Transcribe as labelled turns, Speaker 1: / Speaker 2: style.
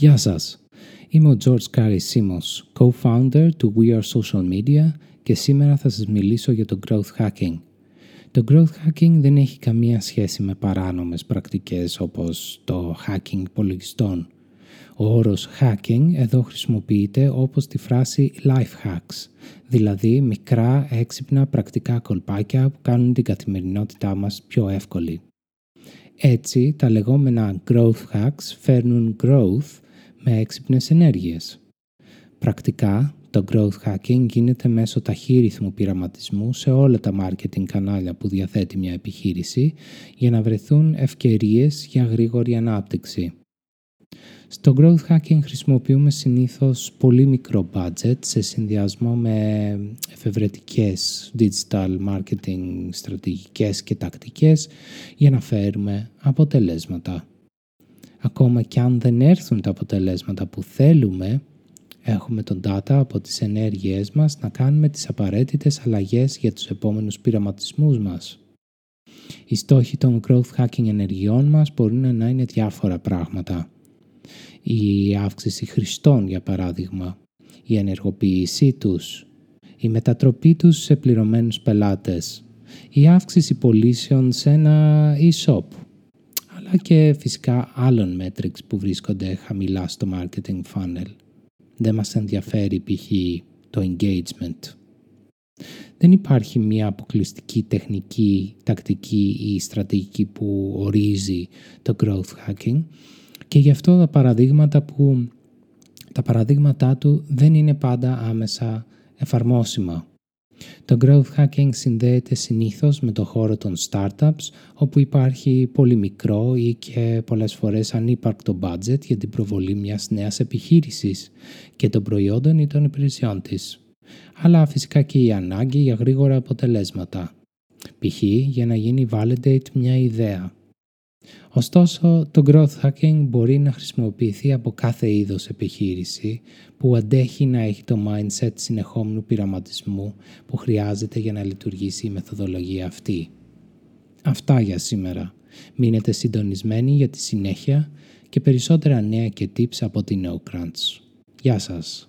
Speaker 1: Γεια σας. Είμαι ο George Carey Simos, co-founder του We Are Social Media και σήμερα θα σας μιλήσω για το growth hacking. Το growth hacking δεν έχει καμία σχέση με παράνομες πρακτικές όπως το hacking υπολογιστών. Ο όρος hacking εδώ χρησιμοποιείται όπως τη φράση life hacks, δηλαδή μικρά έξυπνα πρακτικά κολπάκια που κάνουν την καθημερινότητά μας πιο εύκολη. Έτσι, τα λεγόμενα growth hacks φέρνουν growth με έξυπνες ενέργειες. Πρακτικά, το growth hacking γίνεται μέσω ταχύρυθμου πειραματισμού σε όλα τα marketing κανάλια που διαθέτει μια επιχείρηση για να βρεθούν ευκαιρίες για γρήγορη ανάπτυξη. Στο growth hacking χρησιμοποιούμε συνήθως πολύ μικρό budget σε συνδυασμό με εφευρετικές digital marketing στρατηγικές και τακτικές για να φέρουμε αποτελέσματα. Ακόμα και αν δεν έρθουν τα αποτελέσματα που θέλουμε, έχουμε τον data από τις ενέργειές μας να κάνουμε τις απαραίτητες αλλαγές για τους επόμενους πειραματισμούς μας. Οι στόχοι των growth hacking ενεργειών μας μπορούν να είναι διάφορα πράγματα. Η αύξηση χρηστών, για παράδειγμα, η ενεργοποίησή τους, η μετατροπή τους σε πληρωμένους πελάτες, η αύξηση πωλήσεων σε ένα e-shop, αλλά και φυσικά άλλων metrics που βρίσκονται χαμηλά στο marketing funnel. Δεν μας ενδιαφέρει π.χ. το engagement. Δεν υπάρχει μία αποκλειστική τεχνική, τακτική ή στρατηγική που ορίζει το growth hacking και γι' αυτό τα παραδείγματα που τα παραδείγματά του δεν είναι πάντα άμεσα εφαρμόσιμα. Το growth hacking συνδέεται συνήθως με το χώρο των startups όπου υπάρχει πολύ μικρό ή και πολλές φορές ανύπαρκτο budget για την προβολή μιας νέας επιχείρησης και των προϊόντων ή των υπηρεσιών της. Αλλά φυσικά και η ανάγκη για γρήγορα αποτελέσματα. Π.χ. για να γίνει validate μια ιδέα Ωστόσο, το growth hacking μπορεί να χρησιμοποιηθεί από κάθε είδος επιχείρηση που αντέχει να έχει το mindset συνεχόμενου πειραματισμού που χρειάζεται για να λειτουργήσει η μεθοδολογία αυτή. Αυτά για σήμερα. Μείνετε συντονισμένοι για τη συνέχεια και περισσότερα νέα και tips από την NoCrunch. Γεια σας!